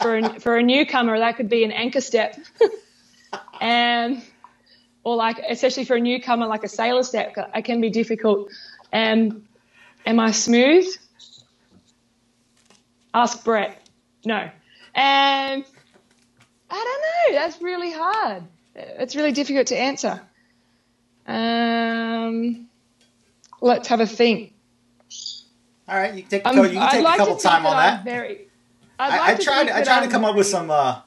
B: for a, for a newcomer, that could be an anchor step, and or like especially for a newcomer, like a sailor step, it can be difficult. Um, am I smooth? Ask Brett. No, and I don't know. That's really hard. It's really difficult to answer. Um, let's have a think.
A: All right, you can take, you take a couple time on that.
B: Very,
A: I, like I, tried. I tried to come up with some uh,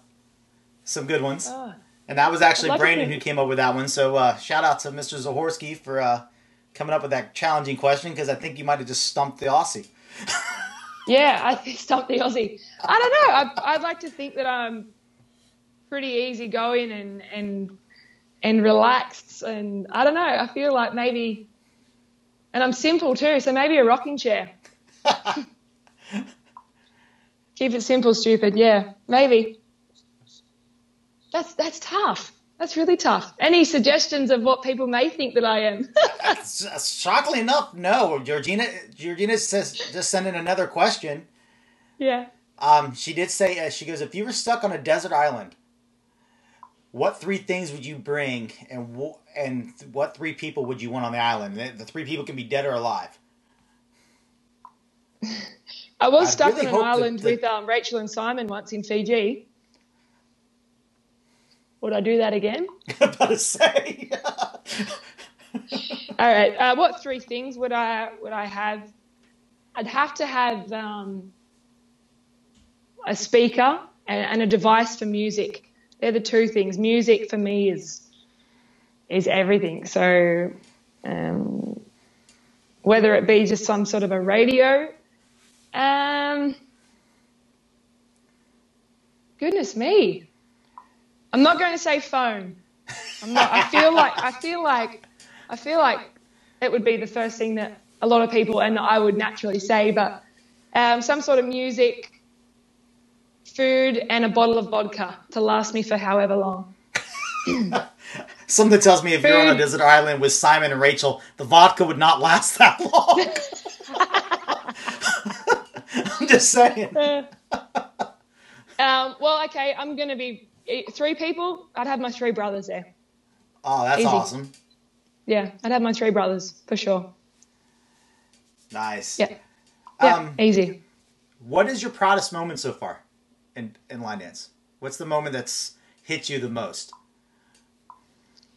A: some good ones, oh, and that was actually like Brandon who came up with that one. So uh, shout out to Mr. Zahorsky for uh, coming up with that challenging question because I think you might have just stumped the Aussie.
B: yeah, I stumped the Aussie. I don't know. I, I'd like to think that I'm pretty easygoing and and and relaxed, and I don't know. I feel like maybe, and I'm simple too. So maybe a rocking chair. Keep it simple, stupid. Yeah, maybe. That's that's tough. That's really tough. Any suggestions of what people may think that I am?
A: Shockingly enough, no. Georgina, Georgina says just sent in another question.
B: Yeah.
A: Um, she did say uh, she goes, if you were stuck on a desert island, what three things would you bring, and w- and what three people would you want on the island? The, the three people can be dead or alive.
B: I was I stuck really on an island that, that... with um, Rachel and Simon once in Fiji. Would I do that again?
A: about to say.
B: All right. Uh, what three things would I would I have? I'd have to have um, a speaker and, and, a device for music. They're the two things. Music for me is is everything. So um, whether it be just some sort of a radio, um, goodness me, I'm not going to say phone. I'm not. I feel like I feel like I feel like it would be the first thing that a lot of people and I would naturally say, but um, some sort of music, food, and a bottle of vodka to last me for however long.
A: Something tells me if food. you're on a desert island with Simon and Rachel, the vodka would not last that long. Just saying. Uh,
B: um, well, okay, I'm going to be three people, I'd have my three brothers there.
A: Oh, that's Easy. awesome.
B: Yeah, I'd have my three brothers for sure.
A: Nice.
B: Yeah. Yeah, um, easy.
A: What is your proudest moment so far in, in line dance? What's the moment that's hit you the most?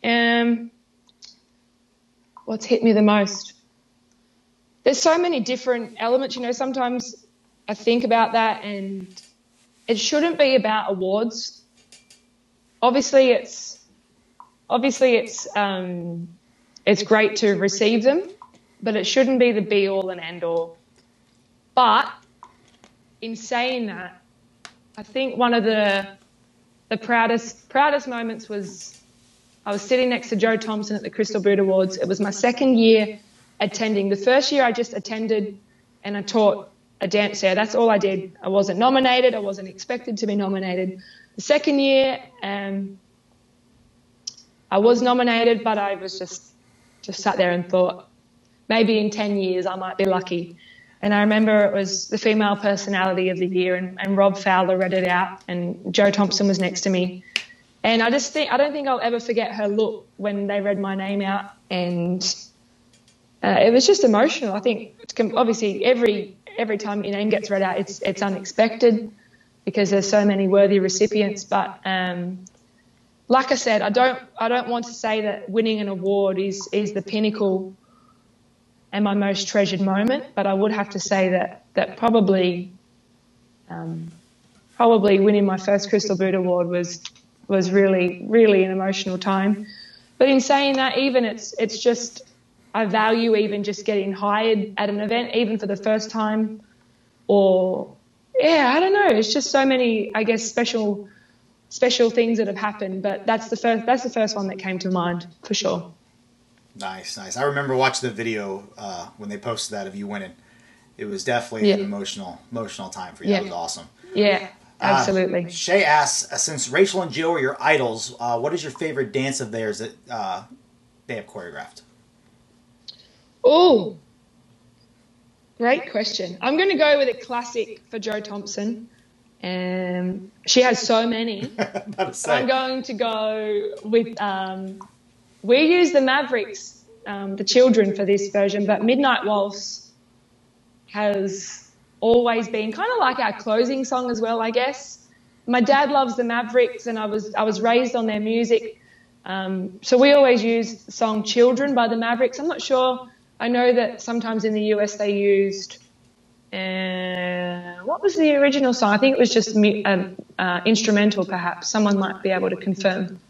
B: Um, what's hit me the most? There's so many different elements. You know, sometimes I think about that and it shouldn't be about awards obviously it's obviously it's um, it's great to receive them, but it shouldn't be the be all and end all. But in saying that, I think one of the the proudest proudest moments was I was sitting next to Jo Thompson at the Crystal Boot Awards. It was my second year attending. The first year I just attended and I taught a dance there. That's all I did. I wasn't nominated. I wasn't expected to be nominated. The second year, um, I was nominated, but I was just just sat there and thought maybe in 10 years I might be lucky. And I remember it was the female personality of the year, and, and Rob Fowler read it out, and Jo Thompson was next to me. And I just think I don't think I'll ever forget her look when they read my name out, and uh, it was just emotional. I think obviously every every time your name gets read out, it's it's unexpected because there's so many worthy recipients. But um, like I said, I don't I don't want to say that winning an award is is the pinnacle and my most treasured moment, but I would have to say that that probably um, probably winning my first Crystal Boot Award was was really really an emotional time. But in saying that, even it's it's just I value even just getting hired at an event, even for the first time, or yeah, I don't know. It's just so many, I guess, special special things that have happened. But that's the first that's the first one that came to mind for sure.
A: Nice, nice. I remember watching the video uh, when they posted that of you winning. It was definitely yeah. an emotional emotional time for you. Yeah. That was awesome.
B: Yeah, uh, absolutely. Uh,
A: Shay asks, uh, since Rachel and Jill are your idols, uh, what is your favorite dance of theirs that uh, they have choreographed?
B: Oh, Great question. I'm going to go with a classic for Jo Thompson. Um, she has so many. I'm going to go with. Um, we use the Mavericks, um, the children, for this version, but Midnight Waltz has always been kind of like our closing song as well, I guess. My dad loves the Mavericks, and I was I was raised on their music, um, so we always use the song "Children" by the Mavericks. I'm not sure I know that sometimes in the US they used Uh, what was the original song? I think it was just mu- um, uh, instrumental, perhaps. Someone might be able to confirm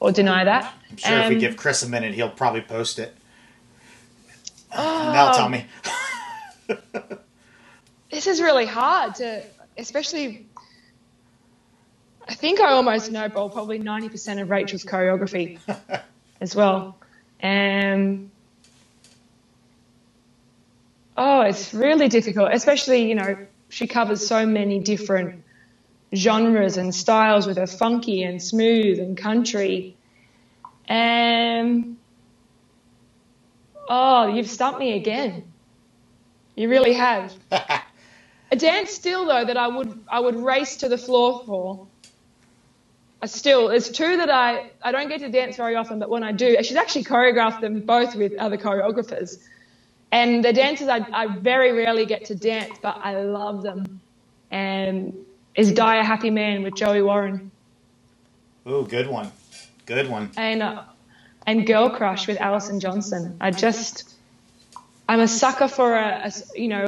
B: or deny that.
A: I'm sure if we
B: Um,
A: give Chris a minute, he'll probably post it.
B: oh,
A: Now tell me.
B: This is really hard to, especially. I think I almost know, probably 90% of Rachel's choreography as well. Um, oh, it's really difficult, especially, you know, she covers so many different genres and styles with her funky and smooth and country. Um, oh, you've stumped me again. You really have. A dance still though that I would I would race to the floor for. I still there's two that I I don't get to dance very often, but when I do, she's actually choreographed them both with other choreographers. And the dances I, I very rarely get to dance, but I love them. And is Die a Happy Man with Joey Warren
A: Ooh, good one. Good one.
B: and uh, and Girl Crush with Alison Johnson. I just I'm a sucker for a you know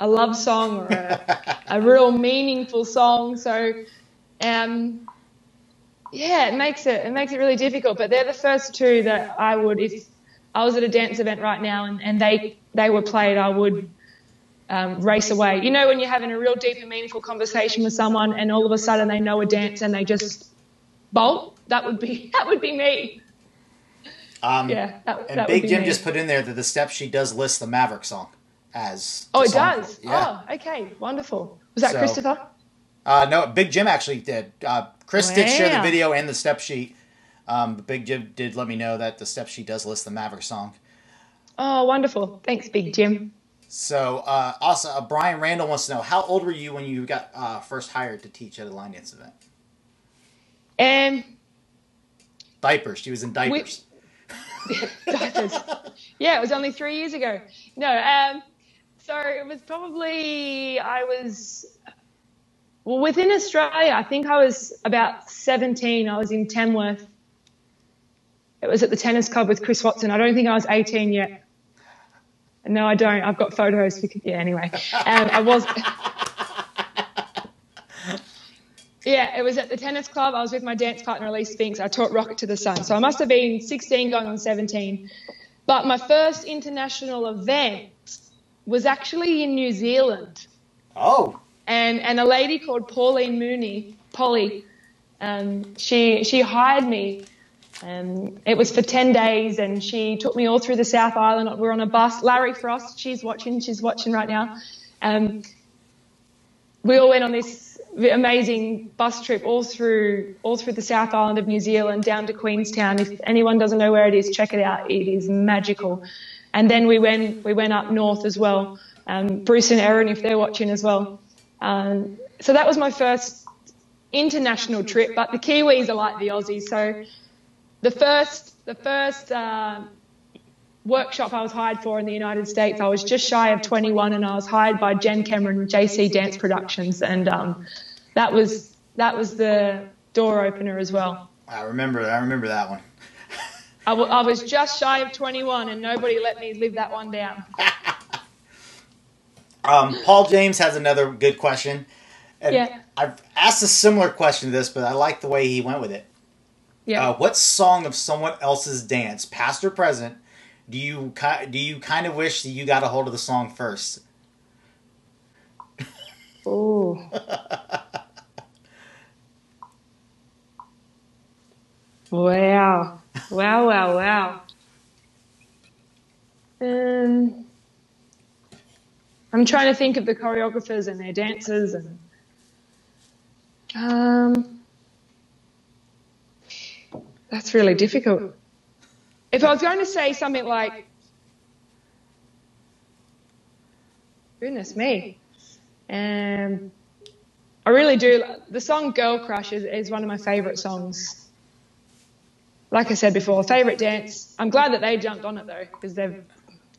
B: a, a love song or a, a real meaningful song. So um yeah, it makes it it makes it really difficult. But they're the first two that I would if I was at a dance event right now and, and they they were played, I would um, race away. You know when you're having a real deep and meaningful conversation with someone and all of a sudden they know a dance and they just bolt. That would be that would be me.
A: Um,
B: Yeah, that,
A: And
B: that
A: Big Jim
B: me.
A: just put in there that the step she does list the Maverick song as.
B: Oh, it does.
A: Yeah.
B: Oh, okay, wonderful. Was that
A: So-
B: Christopher?
A: Uh, no, Big Jim actually did. Uh, Chris did share the video and the step sheet. Um, but Big Jim did let me know that the step sheet does list the Maverick song.
B: Oh, wonderful. Thanks, Big Jim.
A: So, uh, also, uh, Brian Randall wants to know how old were you when you got uh, first hired to teach at a line dance event?
B: And
A: Diapers. She was in diapers.
B: diapers. Yeah, it was only three years ago. No, um, so it was probably I was well within Australia. I think I was about seventeen. I was in Tamworth. It was at the tennis club with Chris Watson. I don't think I was eighteen yet. No, I don't. I've got photos. Because, yeah, anyway, um, I was. Yeah, it was at the tennis club. I was with my dance partner Elise Spinks. I taught Rocket to the Sun. So I must have been 16 going on 17. But my first international event was actually in New Zealand.
A: Oh,
B: And, and a lady called Pauline Mooney, Polly, um, she, she hired me. Um, it was for 10 days and she took me all through the South Island. We were on a bus. Larry Frost, she's watching, she's watching right now. Um, we all went on this amazing bus trip all through all through the South Island of New Zealand down to Queenstown. If anyone doesn't know where it is, check it out. It is magical. And then we went we went up north as well. Um, Bruce and Erin, if they're watching as well. Um, so that was my first international trip. But the Kiwis are like the Aussies. So the first the first uh, workshop I was hired for in the United States, I was just shy of 21, and I was hired by Jen Cameron JC Dance Productions, and um, that was that was the door opener as well.
A: I remember. I remember that one.
B: I, w- I was just shy of 21, and nobody let me live that one down.
A: Um, Paul James has another good question. And
B: Yeah.
A: I've asked a similar question to this, but I like the way he went with it.
B: Yeah.
A: Uh, what song of someone else's dance, past or present, do you ki- do you kind of wish that you got a hold of the song first?
B: Ooh. wow. Wow, wow, wow. Um, I'm trying to think of the choreographers and their dances and um, that's really difficult. If I was going to say something like goodness me. Um, I really do. The song Girl Crush is, is one of my favourite songs. Like I said before, favourite dance. I'm glad that they jumped on it though, because they've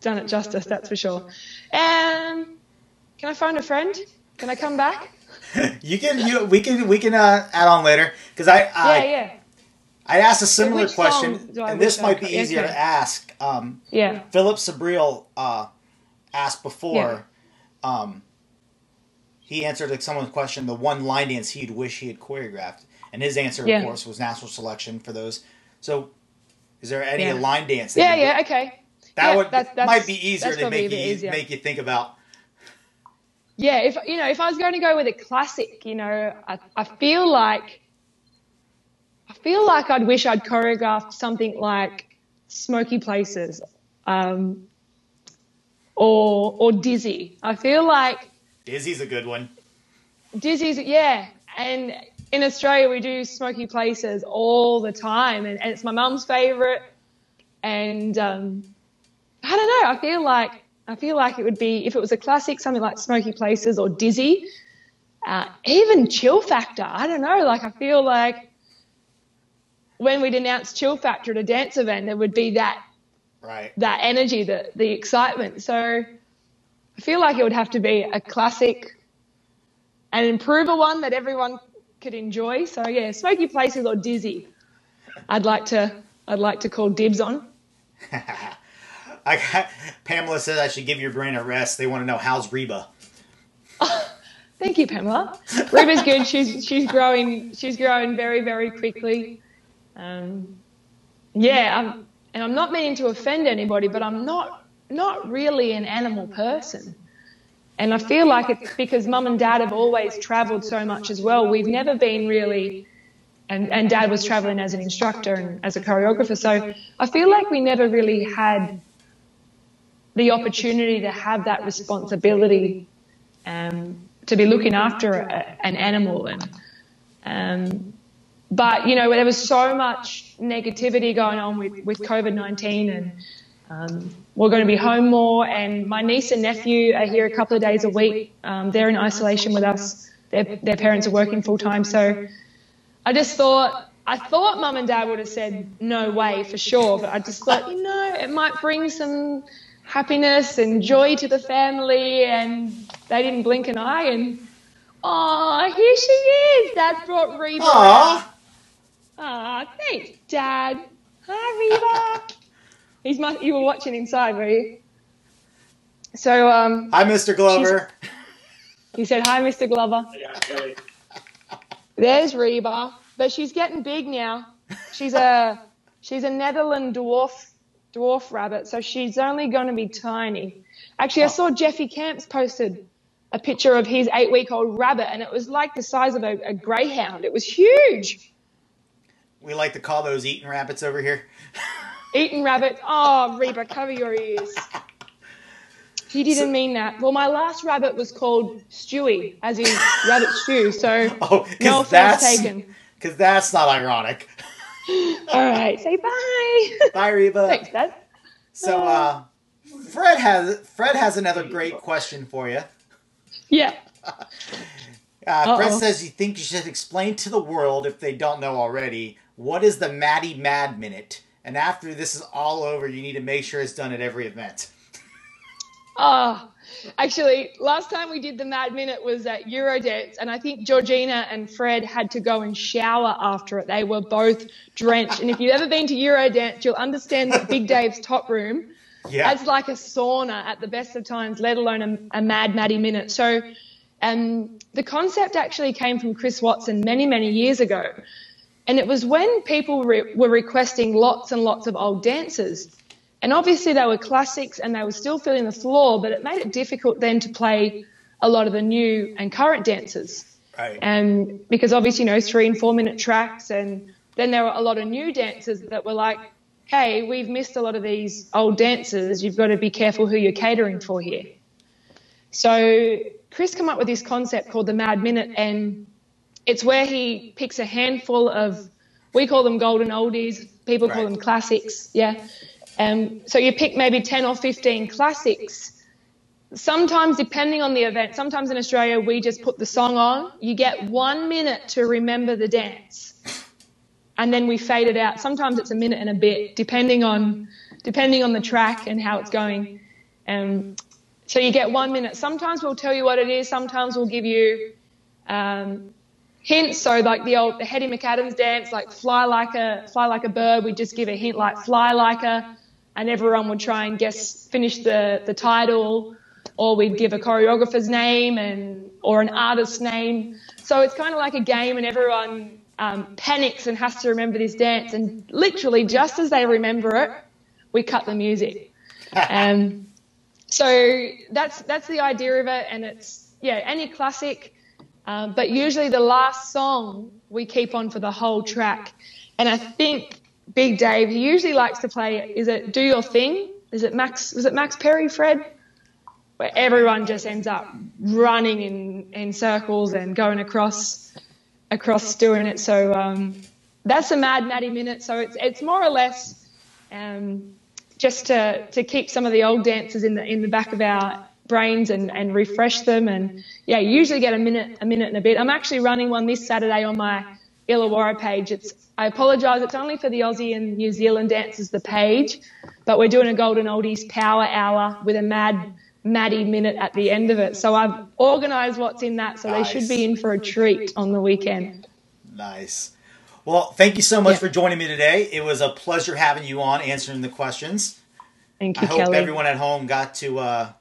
B: done it justice, that's for sure. Um, can I find a friend? Can I come back?
A: you can you we can we can uh, add on later because I I,
B: yeah, yeah,
A: I asked a similar question and this might be easier to ask. Um,
B: yeah.
A: Philip Sabriel uh, asked before, um, he answered like someone's question, the one line dance he'd wish he had choreographed, and his answer,
B: Yeah.
A: of course, was natural selection for those. So, is there any
B: Yeah.
A: line dance? that
B: Yeah, yeah, okay.
A: That
B: Yeah,
A: would
B: that's- that's-
A: might be easier to make you
B: easier.
A: make you think about.
B: Yeah, if you know, if I was going to go with a classic, you know, I, I feel like I feel like I'd wish I'd choreographed something like Smoky Places, um, or or Dizzy. I feel like
A: Dizzy's a good one.
B: Dizzy's, yeah, and in Australia we do Smoky Places all the time, and, and it's my mum's favourite. And um, I don't know. I feel like I feel like it would be if it was a classic, something like Smoky Places or Dizzy, uh, even Chill Factor. I don't know. Like I feel like when we'd announce Chill Factor at a dance event, there would be that
A: Right.
B: that energy, the the excitement. So I feel like it would have to be a classic, an improver one that everyone could enjoy. So yeah, Smoky Places or Dizzy. I'd like to I'd like to call dibs on.
A: I Pamela says I should give your brain a rest. They want to know how's Reba.
B: Thank you, Pamela. Reba's good. She's she's growing. She's growing very very quickly. Um, yeah, I'm, and I'm not meaning to offend anybody, but I'm not not really an animal person. And I feel like it's because mum and dad have always travelled so much as well. We've never been really, and, and dad was travelling as an instructor and as a choreographer. So I feel like we never really had the opportunity to have that responsibility um, to be looking after a, an animal. And um, but you know there was so much negativity going on with with COVID nineteen, and um, we're going to be home more. And my niece and nephew are here a couple of days a week. Um, they're in isolation with us. Their their parents are working full time, so I just thought. I thought mum and dad would have said no way for sure, but I just thought, you know, it might bring some happiness and joy to the family, and they didn't blink an eye. And oh, here she is. Dad brought Reba.
A: Aw.
B: Aw, thanks, Dad. Hi, Reba. He's mu- you were watching inside, were you? So um,
A: Hi, Mr. Glover.
B: he said, "Hi, Mr. Glover." There's Reba, but she's getting big now. She's a she's a Netherland dwarf dwarf rabbit, so she's only going to be tiny. Actually, I saw Jeffy Camps posted a picture of his eight week old rabbit, and it was like the size of a, a greyhound. It was huge.
A: We like to call those eating rabbits over here.
B: Eating rabbits. Oh, Reba, cover your ears. He didn't mean that. Well, my last rabbit was called Stewie, as in rabbit stew. So
A: Oh, because
B: no offense
A: that's
B: taken.
A: because that's not ironic.
B: All right, say bye.
A: Bye, Reba.
B: Thanks, Dad.
A: So, uh, Fred has Fred has another great question for you.
B: Yeah.
A: Uh, Fred says you think you should explain to the world, if they don't know already, what is the Maddie Mad Minute. And after this is all over, you need to make sure it's done at every event.
B: Oh, actually, last time we did the Mad Minute was at Eurodance, and I think Georgina and Fred had to go and shower after it. They were both drenched. And if you've ever been to Eurodance, you'll understand that Big Dave's top room
A: Yeah.
B: That's like a sauna at the best of times, let alone a, a Mad Maddie minute. So, um, the concept actually came from Chris Watson many, many years ago. And it was when people re- were requesting lots and lots of old dances. And obviously they were classics and they were still filling the floor, but it made it difficult then to play a lot of the new and current dances
A: right.
B: and because obviously you know three and four minute tracks and then there were a lot of new dancers that were like hey we've missed a lot of these old dancers you've got to be careful who you're catering for here so chris came up with this concept called the mad minute and it's where he picks a handful of we call them golden oldies people call them classics yeah. Um, so you pick maybe 10 or 15 classics. Sometimes depending on the event sometimes in australia we just put the song on. You get one minute to remember the dance and then we fade it out. Sometimes it's a minute and a bit depending on depending on the track and how it's going. Um, so you get one minute. Sometimes we'll tell you what it is sometimes we'll give you um, hints so like the old the Hedy McAdams dance like fly like a fly like a bird we just give a hint like fly like a and everyone would try and guess finish the the title or we'd give a choreographer's name and or an artist's name. So it's kind of like a game, and everyone um, panics and has to remember this dance. And literally, just as they remember it, we cut the music. um, so that's that's the idea of it, and it's yeah, any classic. Um, but usually the last song we keep on for the whole track. And I think Big Dave, he usually likes to play, is it Do Your Thing? Is it Max, was it Max Perry, Fred? Where everyone just ends up running in, in circles and going across, across doing it. So, um, that's a Mad Maddie minute. So it's, it's more or less, um, just to, to keep some of the old dances in the, in the back of our, brains and, and refresh them. And yeah, usually get a minute, a minute and a bit. I'm actually running one this Saturday on my Illawarra page. It's, I apologise, it's only for the Aussie and New Zealand dancers, the page, but we're doing a Golden Oldies Power Hour with a mad, Maddie minute at the end of it. So I've organised what's in that, so nice. they should be in for a treat on the weekend.
A: Nice. Well, thank you so much yeah. for joining me today. It was a pleasure having you on, answering the questions.
B: Thank you,
A: I hope
B: Kelly.
A: everyone at home got to uh,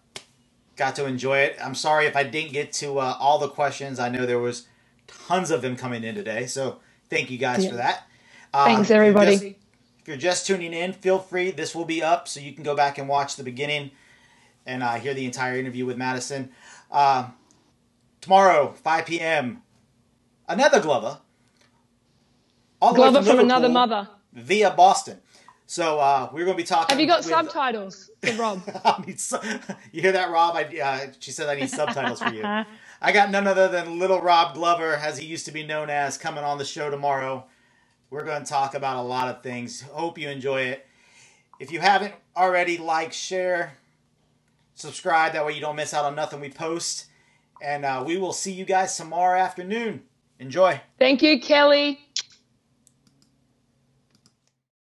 A: got to enjoy it. I'm sorry if I didn't get to uh, all the questions. I know there was tons of them coming in today, so thank you guys yeah. for that.
B: Uh, Thanks, everybody.
A: If you're, just, if you're, just, tuning in, feel free. This will be up, so you can go back and watch the beginning and uh, hear the entire interview with Maddison. Uh, tomorrow, 5 p.m., another Glover.
B: All Glover from, from another mother.
A: Via Boston. So uh, we're going to be talking.
B: Have you got subtitles for Rob?
A: I mean, you hear that, Rob? I, uh, she said I need subtitles for you. I got none other than Little Rob Glover, as he used to be known as, coming on the show tomorrow. We're going to talk about a lot of things. Hope you enjoy it. If you haven't already, like, share, subscribe. That way you don't miss out on nothing we post. And uh, we will see you guys tomorrow afternoon. Enjoy.
B: Thank you, Kelly.